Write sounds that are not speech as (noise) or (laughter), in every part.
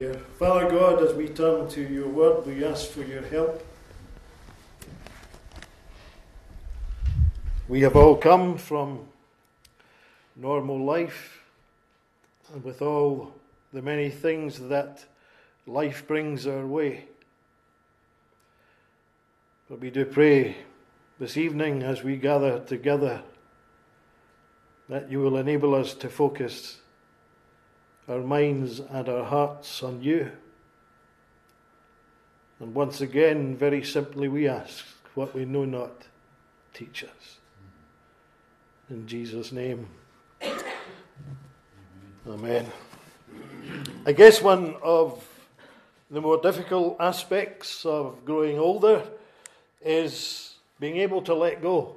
Father God, as we turn to your word, we ask for your help. We have all come from normal life and with all the many things that life brings our way. But we do pray this evening as we gather together that you will enable us to focus our minds and our hearts on you. And once again, very simply, we ask what we know not, teach us. In Jesus' name. Amen. I guess one of the more difficult aspects of growing older is being able to let go.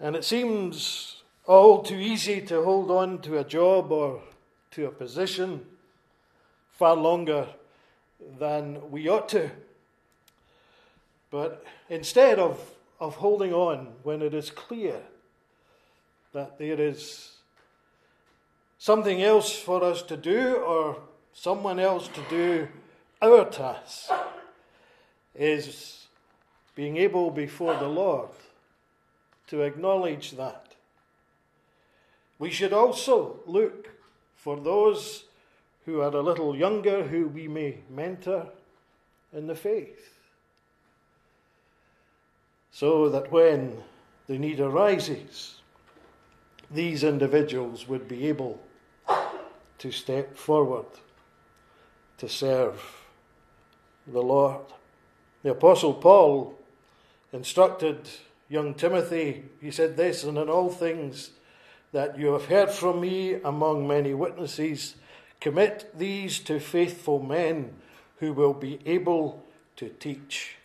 And it seems all too easy to hold on to a job or to a position far longer than we ought to. But instead of, of holding on when it is clear that there is something else for us to do or someone else to do our task, is being able before the Lord to acknowledge that we should also look for those who are a little younger who we may mentor in the faith. So that when the need arises, these individuals would be able to step forward to serve the Lord. The Apostle Paul instructed young Timothy, he said this, and in all things, that you have heard from me among many witnesses, commit these to faithful men who will be able to teach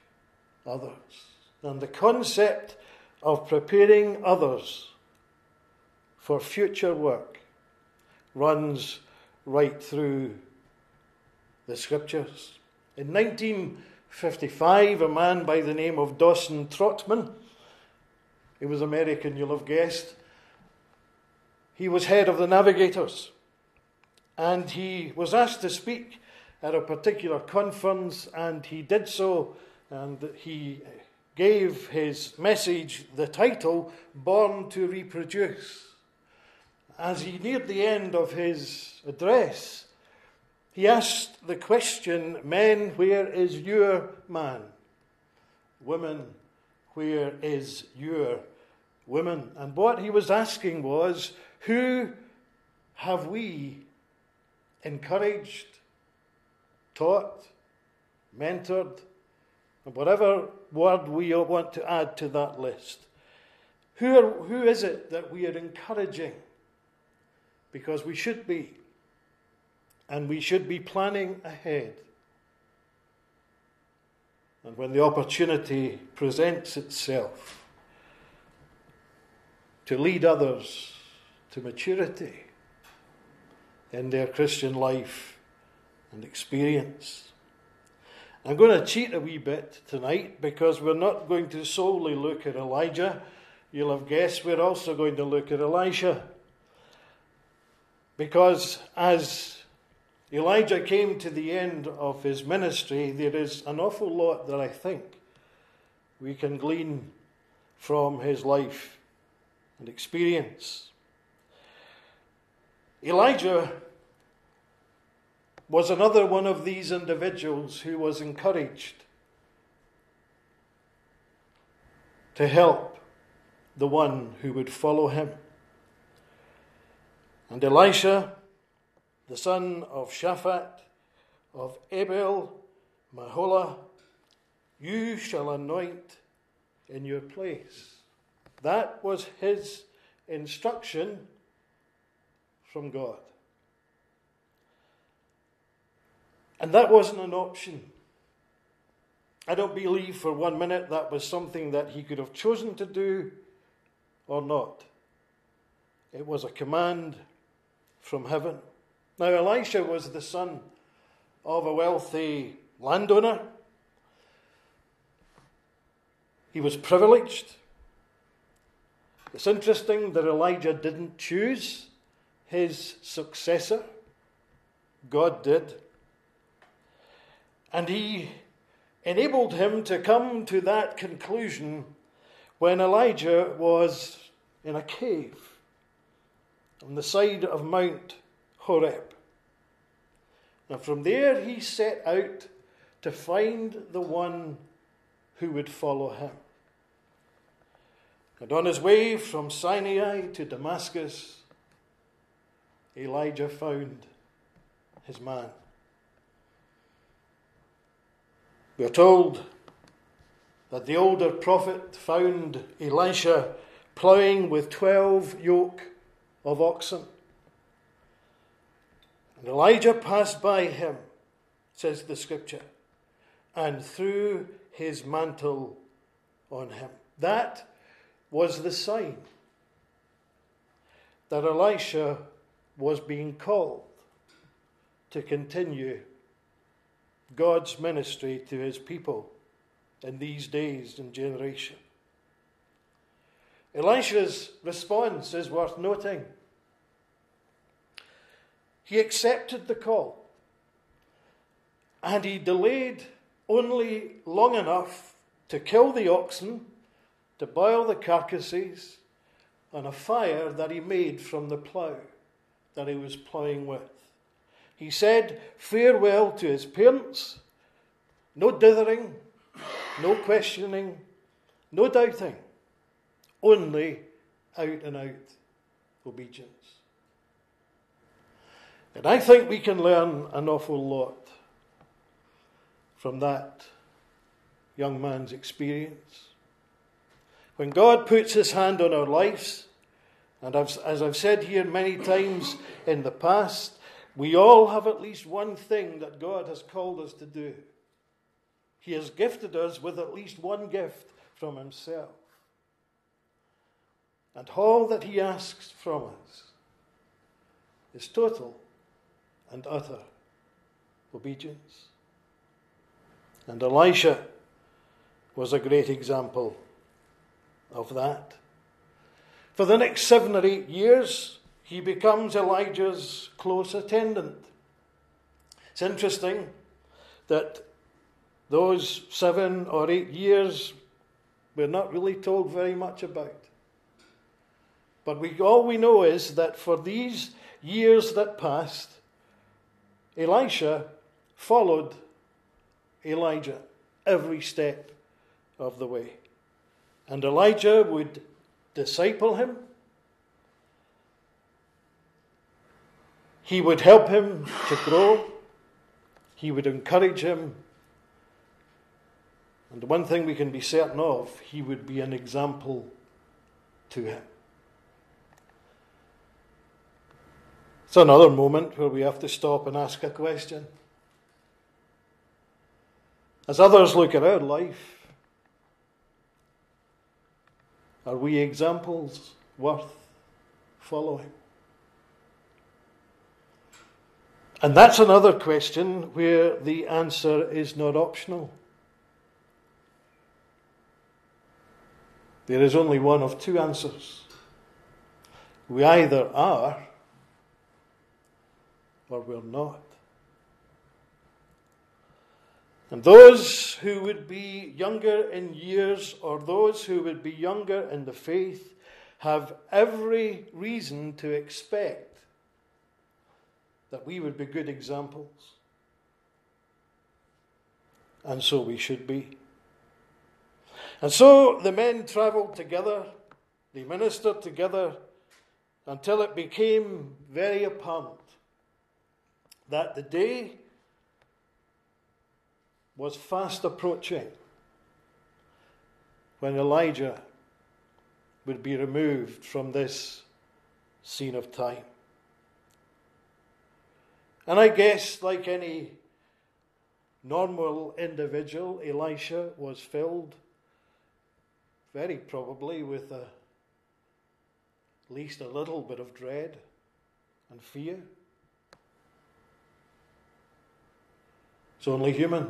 others. And the concept of preparing others for future work runs right through the scriptures. In 1955, a man by the name of Dawson Trotman, he was American, you'll have guessed, he was head of the navigators. And he was asked to speak at a particular conference, and he did so. And he gave his message the title, Born to Reproduce. As he neared the end of his address, he asked the question Men, where is your man? Women, where is your woman? And what he was asking was, who have we encouraged, taught, mentored, and whatever word we want to add to that list? Who, are, who is it that we are encouraging? Because we should be. And we should be planning ahead. And when the opportunity presents itself to lead others to maturity in their Christian life and experience. I'm going to cheat a wee bit tonight because we're not going to solely look at Elijah. You'll have guessed we're also going to look at Elisha. Because as Elijah came to the end of his ministry, there is an awful lot that I think we can glean from his life and experience. Elijah was another one of these individuals who was encouraged to help the one who would follow him. And Elisha, the son of Shaphat, of Abel, Meholah, you shall anoint in your place. That was his instruction from God. And that wasn't an option. I don't believe for one minute that was something that he could have chosen to do or not. It was a command from heaven. Now, Elisha was the son of a wealthy landowner. He was privileged. It's interesting that Elijah didn't choose his successor. God did. And he enabled him to come to that conclusion when Elijah was in a cave on the side of Mount Horeb. And from there he set out to find the one who would follow him. And on his way from Sinai to Damascus, Elijah found his man. We are told that the older prophet found Elisha ploughing with twelve yoke of oxen. And Elijah passed by him, says the scripture, and threw his mantle on him. That was the sign that Elisha was being called to continue God's ministry to his people in these days and generation. Elisha's response is worth noting. He accepted the call and he delayed only long enough to kill the oxen, to boil the carcasses on a fire that he made from the plough that he was ploughing with. He said farewell to his parents, no dithering, no questioning, no doubting, only out and out obedience. And I think we can learn an awful lot from that young man's experience. When God puts his hand on our lives, and I've, as I've said here many times in the past, we all have at least one thing that God has called us to do. He has gifted us with at least one gift from Himself. And all that He asks from us is total and utter obedience. And Elisha was a great example of that. For the next seven or eight years, he becomes Elijah's close attendant. It's interesting that those seven or eight years we're not really told very much about. But we, all we know is that for these years that passed, Elisha followed Elijah every step of the way. And Elijah would disciple him, He would help him to grow, he would encourage him. And the one thing we can be certain of, he would be an example to him. It's another moment where we have to stop and ask a question. As others look at our life, are we examples worth following? And that's another question where the answer is not optional. There is only one of two answers. We either are or we're not. And those who would be younger in years or those who would be younger in the faith have every reason to expect that we would be good examples. And so we should be. And so the men travelled together, they ministered together until it became very apparent that the day was fast approaching when Elijah would be removed from this scene of time. And I guess, like any normal individual, Elisha was filled very probably with a, at least a little bit of dread and fear. It's only human.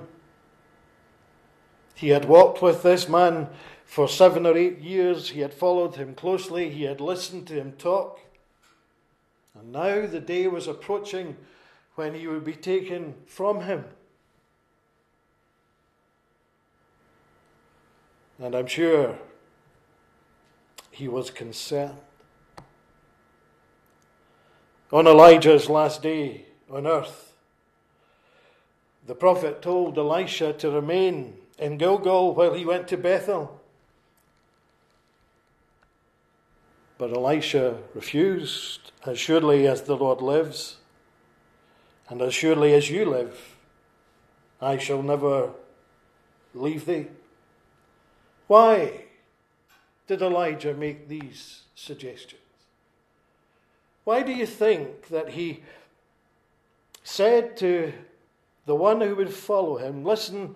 He had walked with this man for seven or eight years. He had followed him closely. He had listened to him talk. And now the day was approaching when he would be taken from him. And I'm sure he was concerned. On Elijah's last day on earth, the prophet told Elisha to remain in Gilgal while he went to Bethel. But Elisha refused, as surely as the Lord lives, and as surely as you live, I shall never leave thee. Why did Elijah make these suggestions? Why do you think that he said to the one who would follow him, Listen,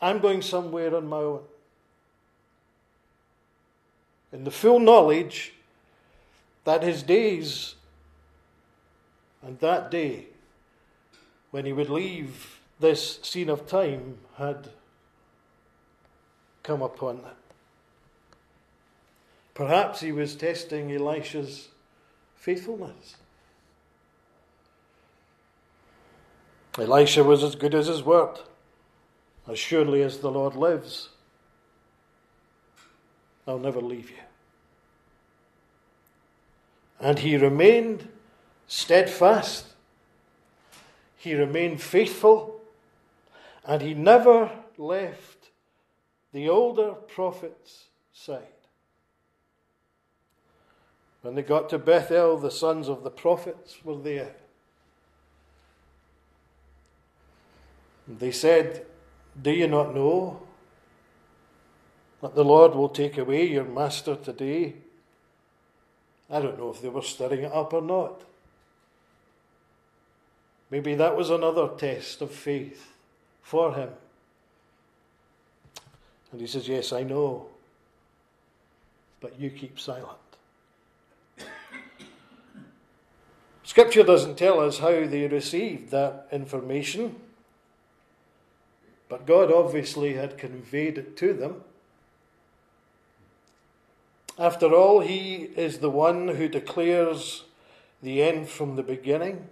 I'm going somewhere on my own? In the full knowledge that his days and that day when he would leave this scene of time had come upon them. Perhaps he was testing Elisha's faithfulness. Elisha was as good as his word, as surely as the Lord lives. I'll never leave you. And he remained steadfast, he remained faithful, and he never left the older prophet's side. When they got to Bethel, the sons of the prophets were there. They said, Do you not know that the Lord will take away your master today? I don't know if they were stirring it up or not. Maybe that was another test of faith for him. And he says, Yes, I know, but you keep silent. (coughs) Scripture doesn't tell us how they received that information, but God obviously had conveyed it to them. After all, He is the one who declares the end from the beginning.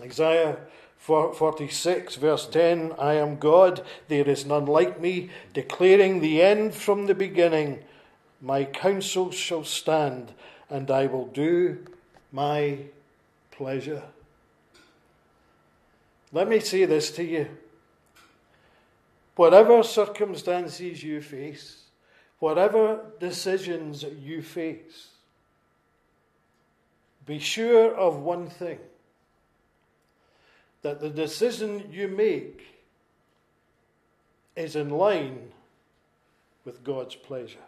Isaiah 46, verse 10 I am God, there is none like me, declaring the end from the beginning. My counsel shall stand, and I will do my pleasure. Let me say this to you. Whatever circumstances you face, whatever decisions you face, be sure of one thing that the decision you make is in line with God's pleasure.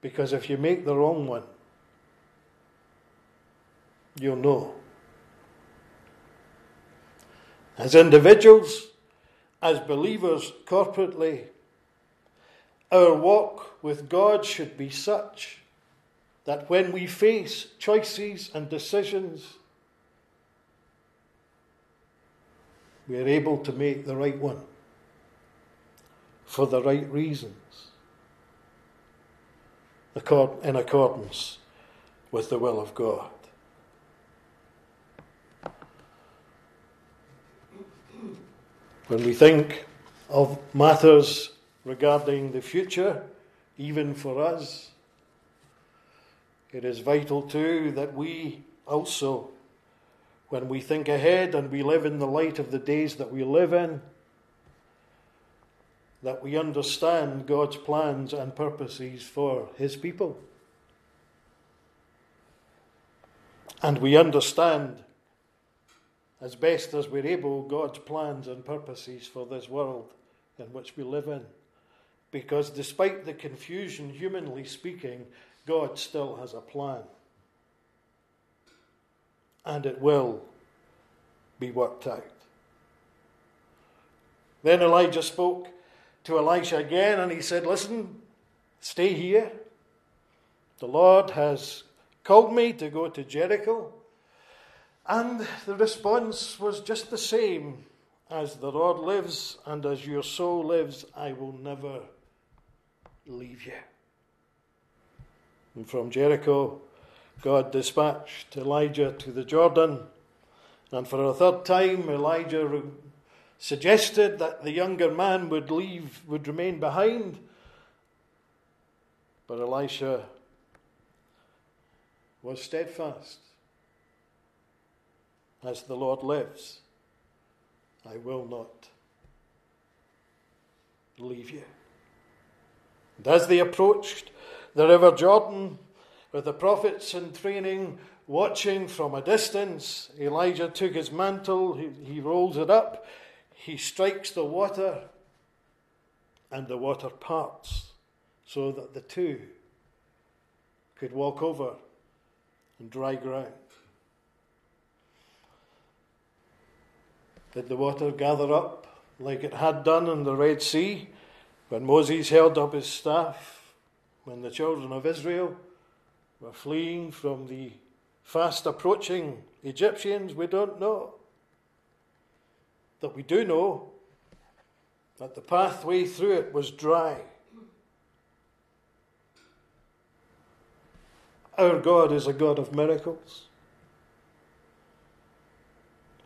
Because if you make the wrong one, you'll know. As individuals, as believers corporately, our walk with God should be such that when we face choices and decisions, we are able to make the right one for the right reasons in accordance with the will of God. When we think of matters regarding the future, even for us, it is vital too that we also when we think ahead and we live in the light of the days that we live in, that we understand God's plans and purposes for His people. And we understand, as best as we're able, God's plans and purposes for this world in which we live in. Because despite the confusion, humanly speaking, God still has a plan and it will be worked out. Then Elijah spoke to Elisha again and he said, Listen, stay here. The Lord has called me to go to Jericho. And the response was just the same as the Lord lives and as your soul lives, I will never leave you. And from Jericho, God dispatched Elijah to the Jordan. And for a third time, Elijah suggested that the younger man would leave, would remain behind. But Elisha was steadfast. As the Lord lives, I will not leave you. And as they approached the River Jordan, with the prophets in training, watching from a distance, Elijah took his mantle, he, he rolls it up, he strikes the water, and the water parts so that the two could walk over on dry ground. Did the water gather up like it had done in the Red Sea when Moses held up his staff when the children of Israel were fleeing from the fast approaching Egyptians? We don't know. But we do know that the pathway through it was dry. Our God is a God of miracles.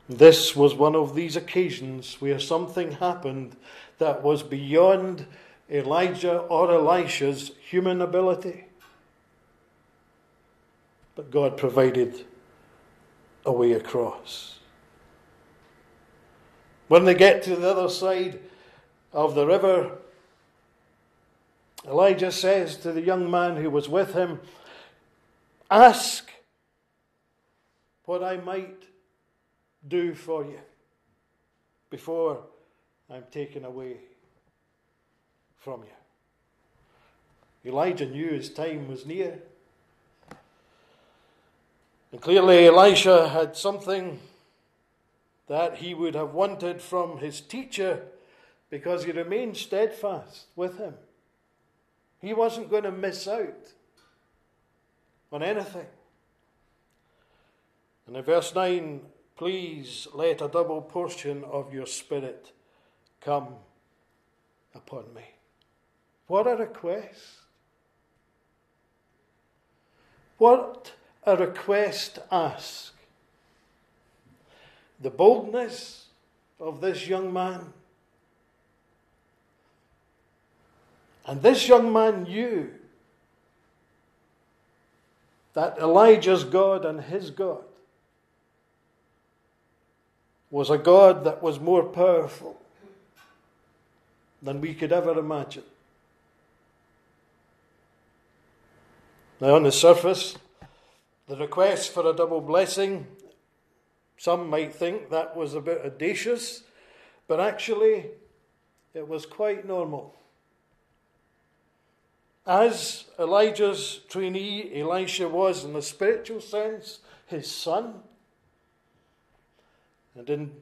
This was one of these occasions where something happened that was beyond Elijah or Elisha's human ability. But God provided a way across. When they get to the other side of the river, Elijah says to the young man who was with him, Ask what I might do for you before I'm taken away from you. Elijah knew his time was near. And clearly, Elisha had something that he would have wanted from his teacher because he remained steadfast with him. He wasn't going to miss out on anything. And in verse 9, please let a double portion of your spirit come upon me. What a request! What a request ask. The boldness of this young man. And this young man knew that Elijah's God and his God was a God that was more powerful than we could ever imagine. Now, on the surface, the request for a double blessing, some might think that was a bit audacious, but actually, it was quite normal. As Elijah's trainee, Elisha was, in a spiritual sense, his son. And in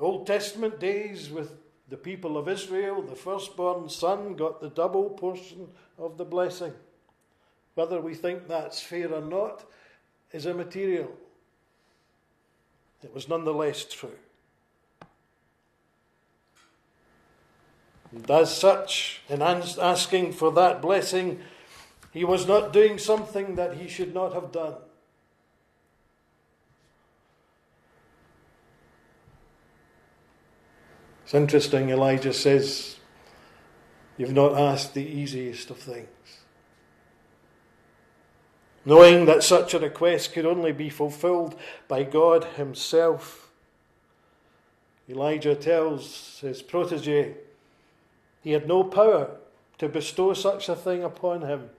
Old Testament days, with the people of Israel, the firstborn son got the double portion of the blessing. Whether we think that's fair or not is immaterial. It was nonetheless true. And as such, in asking for that blessing, he was not doing something that he should not have done. It's interesting, Elijah says, You've not asked the easiest of things. Knowing that such a request could only be fulfilled by God Himself, Elijah tells his protege, he had no power to bestow such a thing upon him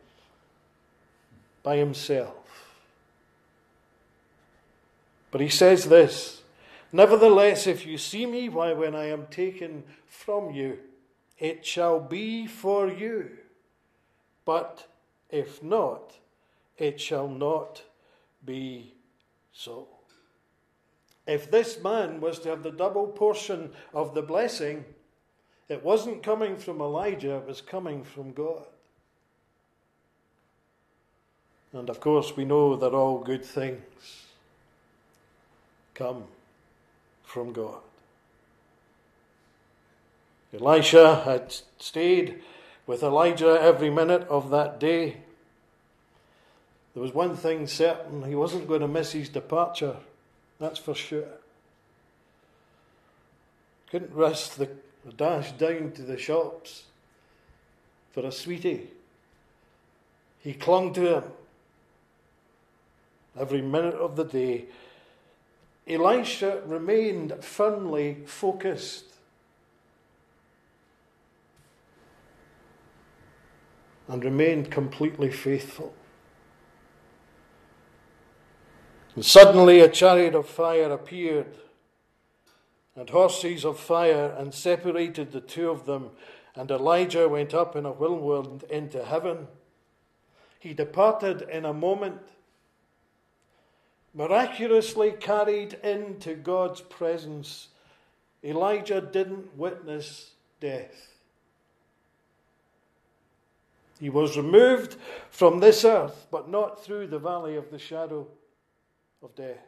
by himself. But he says this Nevertheless, if you see me why, when I am taken from you, it shall be for you. But if not, it shall not be so. If this man was to have the double portion of the blessing, it wasn't coming from Elijah, it was coming from God. And of course, we know that all good things come from God. Elisha had stayed with Elijah every minute of that day. There was one thing certain he wasn't going to miss his departure, that's for sure. Couldn't risk the, dash down to the shops for a sweetie. He clung to him every minute of the day. Elisha remained firmly focused. And remained completely faithful. And suddenly a chariot of fire appeared, and horses of fire, and separated the two of them. And Elijah went up in a whirlwind into heaven. He departed in a moment, miraculously carried into God's presence. Elijah didn't witness death. He was removed from this earth, but not through the valley of the shadow of death.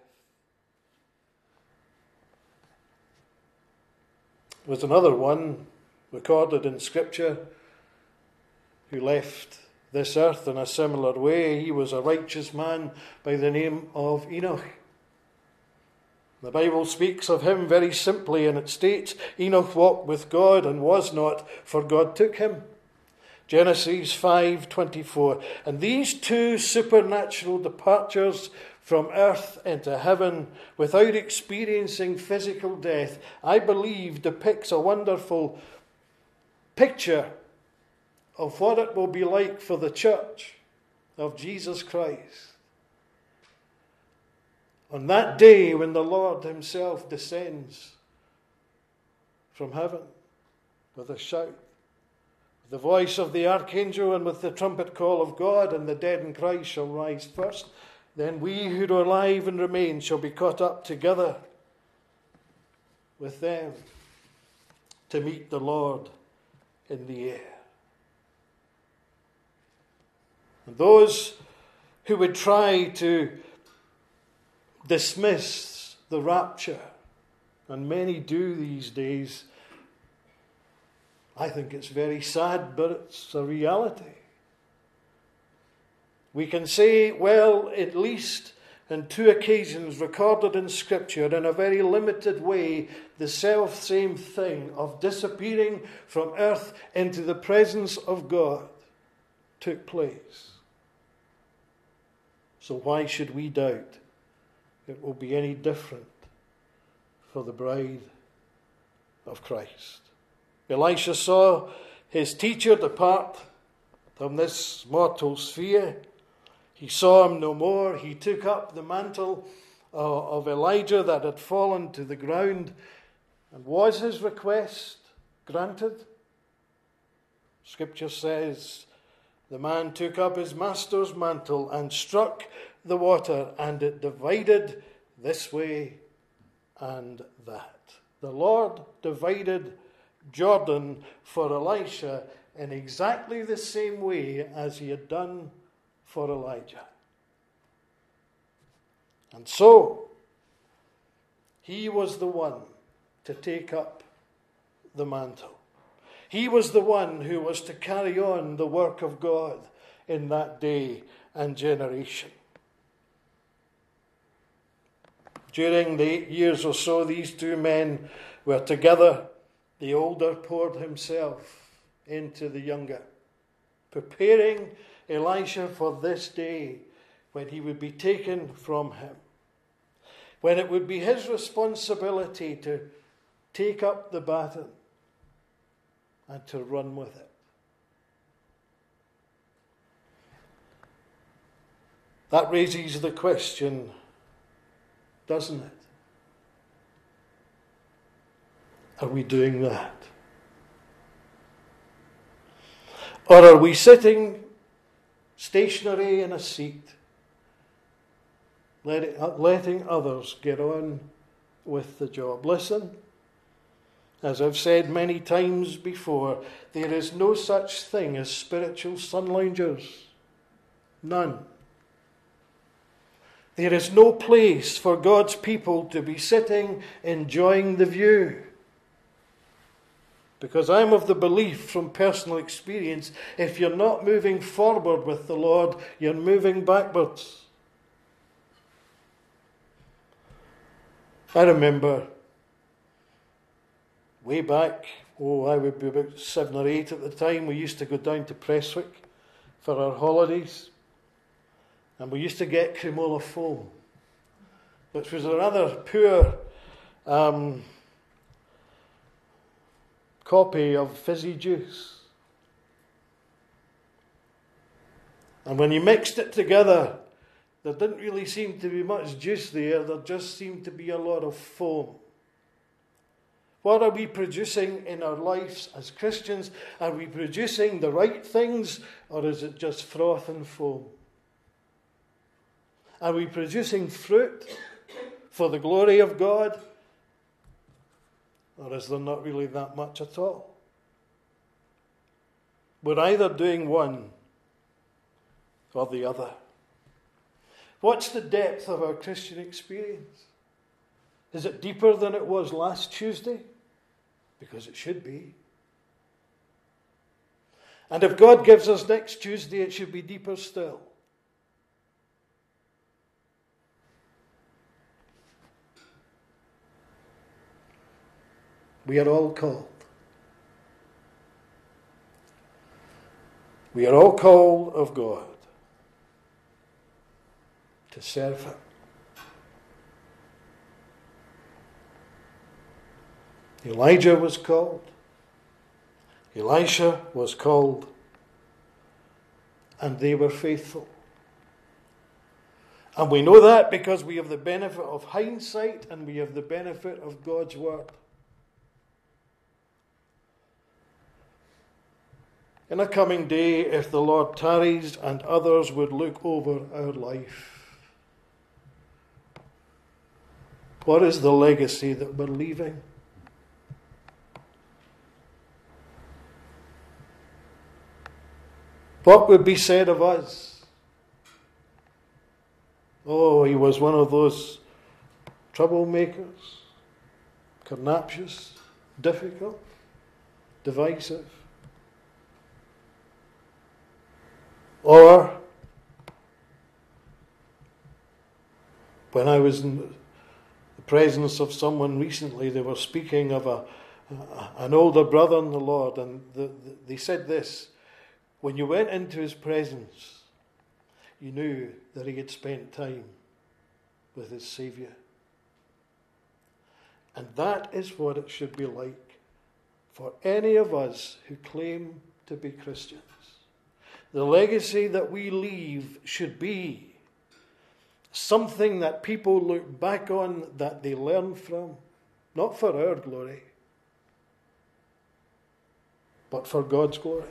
There was another one recorded in Scripture who left this earth in a similar way. He was a righteous man by the name of Enoch. The Bible speaks of him very simply, and it states Enoch walked with God and was not, for God took him. Genesis 5:24. And these two supernatural departures from earth into heaven without experiencing physical death, I believe depicts a wonderful picture of what it will be like for the church of Jesus Christ. On that day when the Lord Himself descends from heaven with a shout, with the voice of the archangel and with the trumpet call of God, and the dead in Christ shall rise first. Then we who are alive and remain shall be caught up together with them to meet the Lord in the air. And those who would try to dismiss the rapture, and many do these days, I think it's very sad, but it's a reality. We can say, well, at least in two occasions recorded in Scripture in a very limited way, the self same thing of disappearing from earth into the presence of God took place. So, why should we doubt it will be any different for the bride of Christ? Elisha saw his teacher depart from this mortal sphere he saw him no more. He took up the mantle uh, of Elijah that had fallen to the ground. And was his request granted? Scripture says the man took up his master's mantle and struck the water, and it divided this way and that. The Lord divided Jordan for Elisha in exactly the same way as he had done for Elijah. And so, he was the one to take up the mantle. He was the one who was to carry on the work of God in that day and generation. During the eight years or so these two men were together, the older poured himself into the younger, preparing Elisha for this day when he would be taken from him, when it would be his responsibility to take up the baton and to run with it. That raises the question, doesn't it? Are we doing that? Or are we sitting stationary in a seat, letting others get on with the job. Listen, as I've said many times before, there is no such thing as spiritual sun loungers. None. There is no place for God's people to be sitting enjoying the view. Because I'm of the belief from personal experience if you're not moving forward with the Lord, you're moving backwards. I remember way back, oh, I would be about seven or eight at the time, we used to go down to Prestwick for our holidays. And we used to get Creamola Foam, which was a rather poor um, copy of fizzy juice. And when you mixed it together, there didn't really seem to be much juice there, there just seemed to be a lot of foam. What are we producing in our lives as Christians? Are we producing the right things, or is it just froth and foam? Are we producing fruit for the glory of God? Or is there not really that much at all? We're either doing one or the other. What's the depth of our Christian experience? Is it deeper than it was last Tuesday? Because it should be. And if God gives us next Tuesday, it should be deeper still. We are all called. We are all called of God to serve Him. Elijah was called. Elisha was called. And they were faithful. And we know that because we have the benefit of hindsight and we have the benefit of God's word. In a coming day, if the Lord tarries and others would look over our life, what is the legacy that we're leaving? What would be said of us? Oh, he was one of those troublemakers, carnaptious, difficult, divisive. Or when I was in the presence of someone recently, they were speaking of a, an older brother in the Lord, and the, the, they said this when you went into his presence, you knew that he had spent time with his Saviour. And that is what it should be like for any of us who claim to be Christians. The legacy that we leave should be something that people look back on that they learn from, not for our glory, but for God's glory.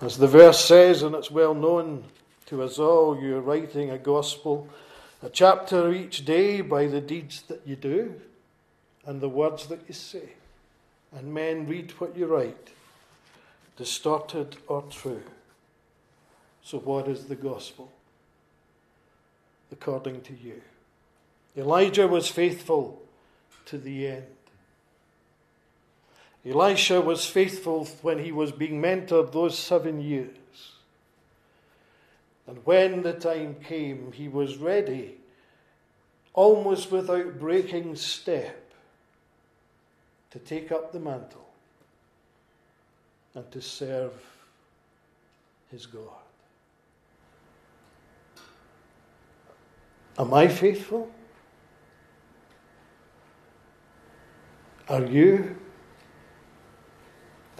As the verse says, and it's well known to us all, you're writing a gospel, a chapter each day by the deeds that you do and the words that you say and men read what you write, distorted or true. So, what is the gospel? According to you. Elijah was faithful to the end. Elisha was faithful when he was being mentored those seven years. And when the time came, he was ready, almost without breaking step, to take up the mantle and to serve his God. Am I faithful? Are you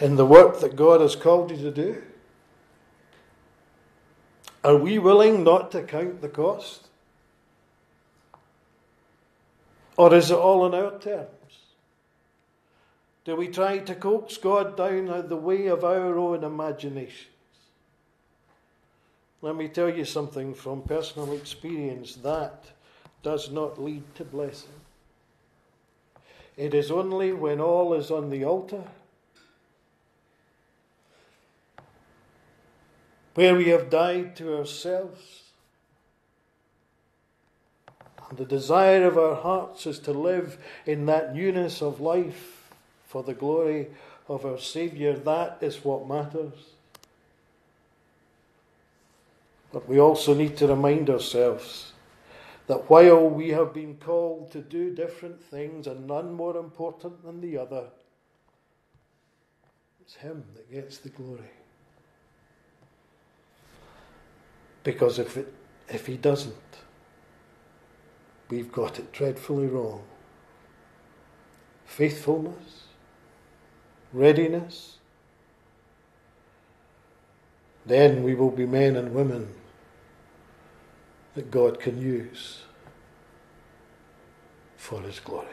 in the work that God has called you to do? Are we willing not to count the cost? Or is it all on our terms? Do we try to coax God down the way of our own imaginations? Let me tell you something from personal experience that does not lead to blessing. It is only when all is on the altar, where we have died to ourselves, And the desire of our hearts is to live in that newness of life for the glory of our Saviour. That is what matters. But we also need to remind ourselves that while we have been called to do different things and none more important than the other, it's Him that gets the glory. Because if, it, if He doesn't, we've got it dreadfully wrong. Faithfulness, readiness, then we will be men and women that God can use for His glory.